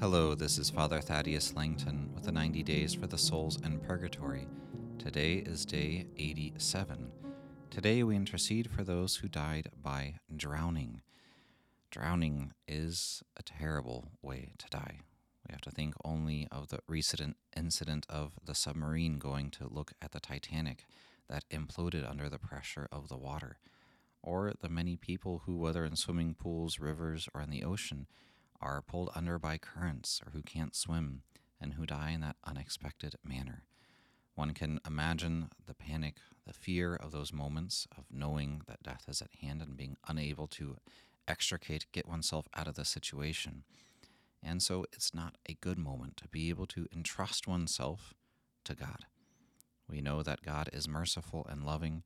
Hello, this is Father Thaddaeus Lancton with the 90 Days for the Souls in Purgatory. Today is day 87. Today we intercede for those who died by drowning. Drowning is a terrible way to die. We have to think only of the recent incident of the submarine going to look at the Titanic that imploded under the pressure of the water, or the many people who, whether in swimming pools, rivers, or in the ocean, are pulled under by currents or who can't swim and who die in that unexpected manner. One can imagine the panic, the fear of those moments of knowing that death is at hand and being unable to extricate, get oneself out of the situation. And so it's not a good moment to be able to entrust oneself to God. We know that God is merciful and loving,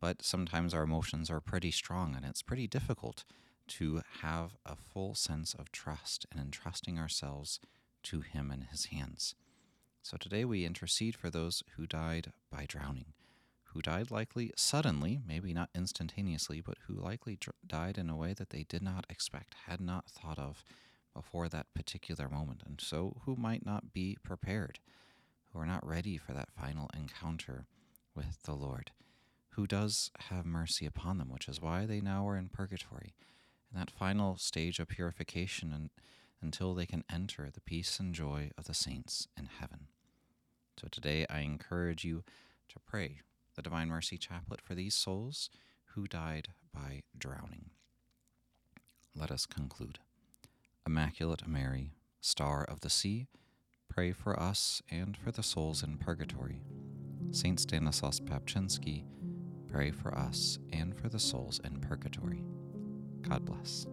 but sometimes our emotions are pretty strong and it's pretty difficult to have a full sense of trust and entrusting ourselves to Him and His hands. So today we intercede for those who died by drowning, who died likely suddenly, maybe not instantaneously, but who likely dr- died in a way that they did not expect, had not thought of before that particular moment, and so who might not be prepared, who are not ready for that final encounter with the Lord, who does have mercy upon them, which is why they now are in purgatory in that final stage of purification and, until they can enter the peace and joy of the saints in heaven. So today I encourage you to pray the Divine Mercy Chaplet for these souls who died by drowning. Let us conclude. Immaculate Mary, Star of the Sea, pray for us and for the souls in purgatory. Saint Stanislaus Papczynski, pray for us and for the souls in purgatory. God bless.